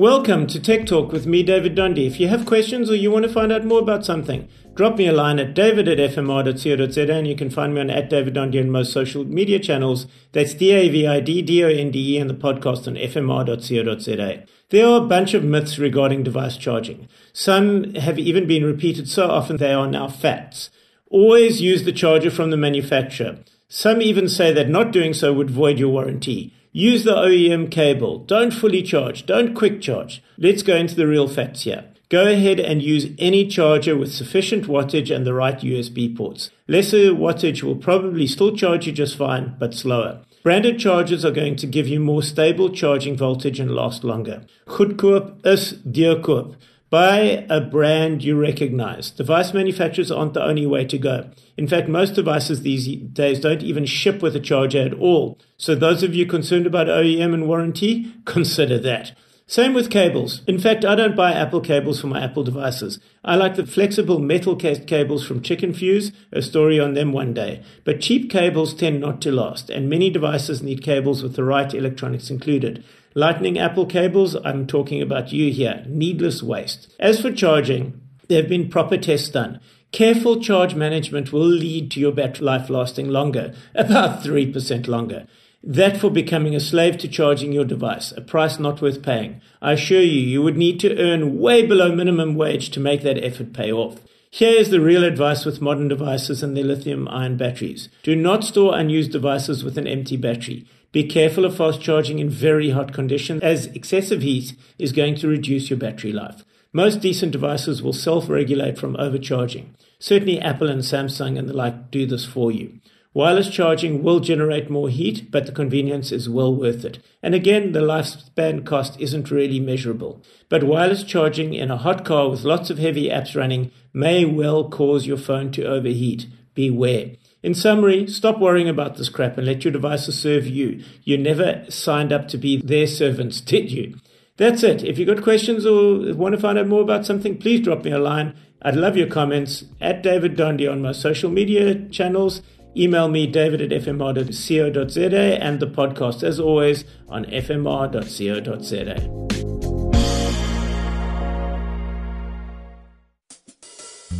Welcome to Tech Talk with me, David Dundee. If you have questions or you want to find out more about something, drop me a line at david at fmr.co.za and you can find me on at David Dundee on most social media channels. That's D-A-V-I-D-D-O-N-D-E and the podcast on fmr.co.za. There are a bunch of myths regarding device charging. Some have even been repeated so often they are now facts. Always use the charger from the manufacturer. Some even say that not doing so would void your warranty. Use the OEM cable. Don't fully charge. Don't quick charge. Let's go into the real facts here. Go ahead and use any charger with sufficient wattage and the right USB ports. Lesser wattage will probably still charge you just fine, but slower. Branded chargers are going to give you more stable charging voltage and last longer. Goedkoop is duurkoop. Buy a brand you recognize. Device manufacturers aren't the only way to go. In fact, most devices these days don't even ship with a charger at all. So those of you concerned about OEM and warranty, consider that. Same with cables. In fact, I don't buy Apple cables for my Apple devices. I like the flexible metal cased cables from Chicken Fuse, a story on them one day. But cheap cables tend not to last, and many devices need cables with the right electronics included. Lightning Apple cables, I'm talking about you here. Needless waste. As for charging, there have been proper tests done. Careful charge management will lead to your battery life lasting longer, about 3% longer. That for becoming a slave to charging your device, a price not worth paying. I assure you, you would need to earn way below minimum wage to make that effort pay off. Here is the real advice with modern devices and their lithium ion batteries. Do not store unused devices with an empty battery. Be careful of fast charging in very hot conditions, as excessive heat is going to reduce your battery life. Most decent devices will self regulate from overcharging. Certainly, Apple and Samsung and the like do this for you. Wireless charging will generate more heat, but the convenience is well worth it. And again, the lifespan cost isn't really measurable. But wireless charging in a hot car with lots of heavy apps running may well cause your phone to overheat. Beware. In summary, stop worrying about this crap and let your devices serve you. You never signed up to be their servants, did you? That's it. If you've got questions or want to find out more about something, please drop me a line. I'd love your comments at David Dondi on my social media channels. Email me, david at fmr.co.za, and the podcast, as always, on fmr.co.za.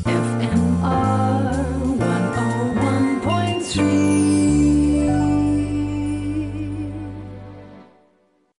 FMR 101.3